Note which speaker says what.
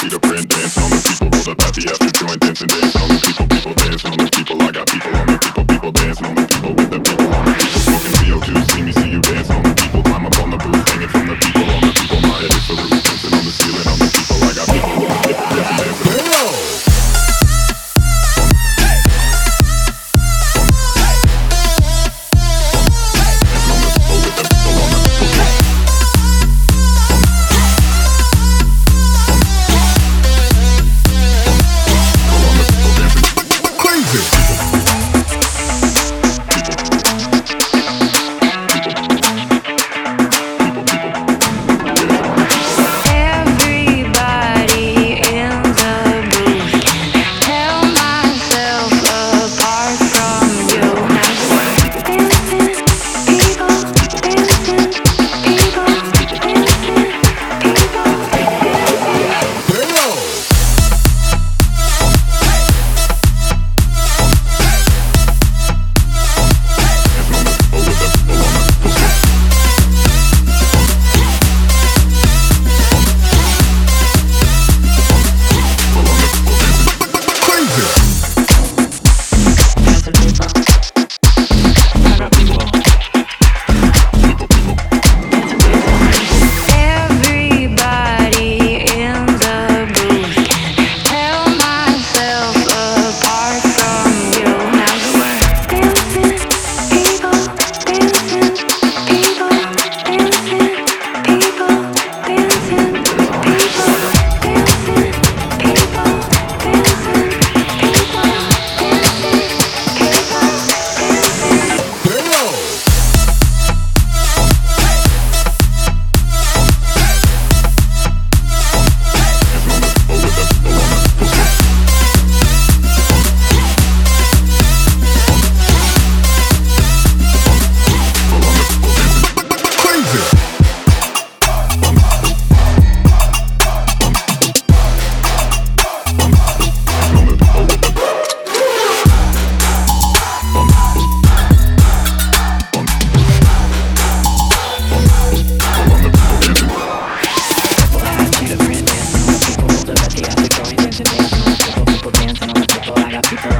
Speaker 1: People dance on the people roll the party after dancing dance on the people people dance on the people. I got people on the people people dance on the
Speaker 2: happy birthday.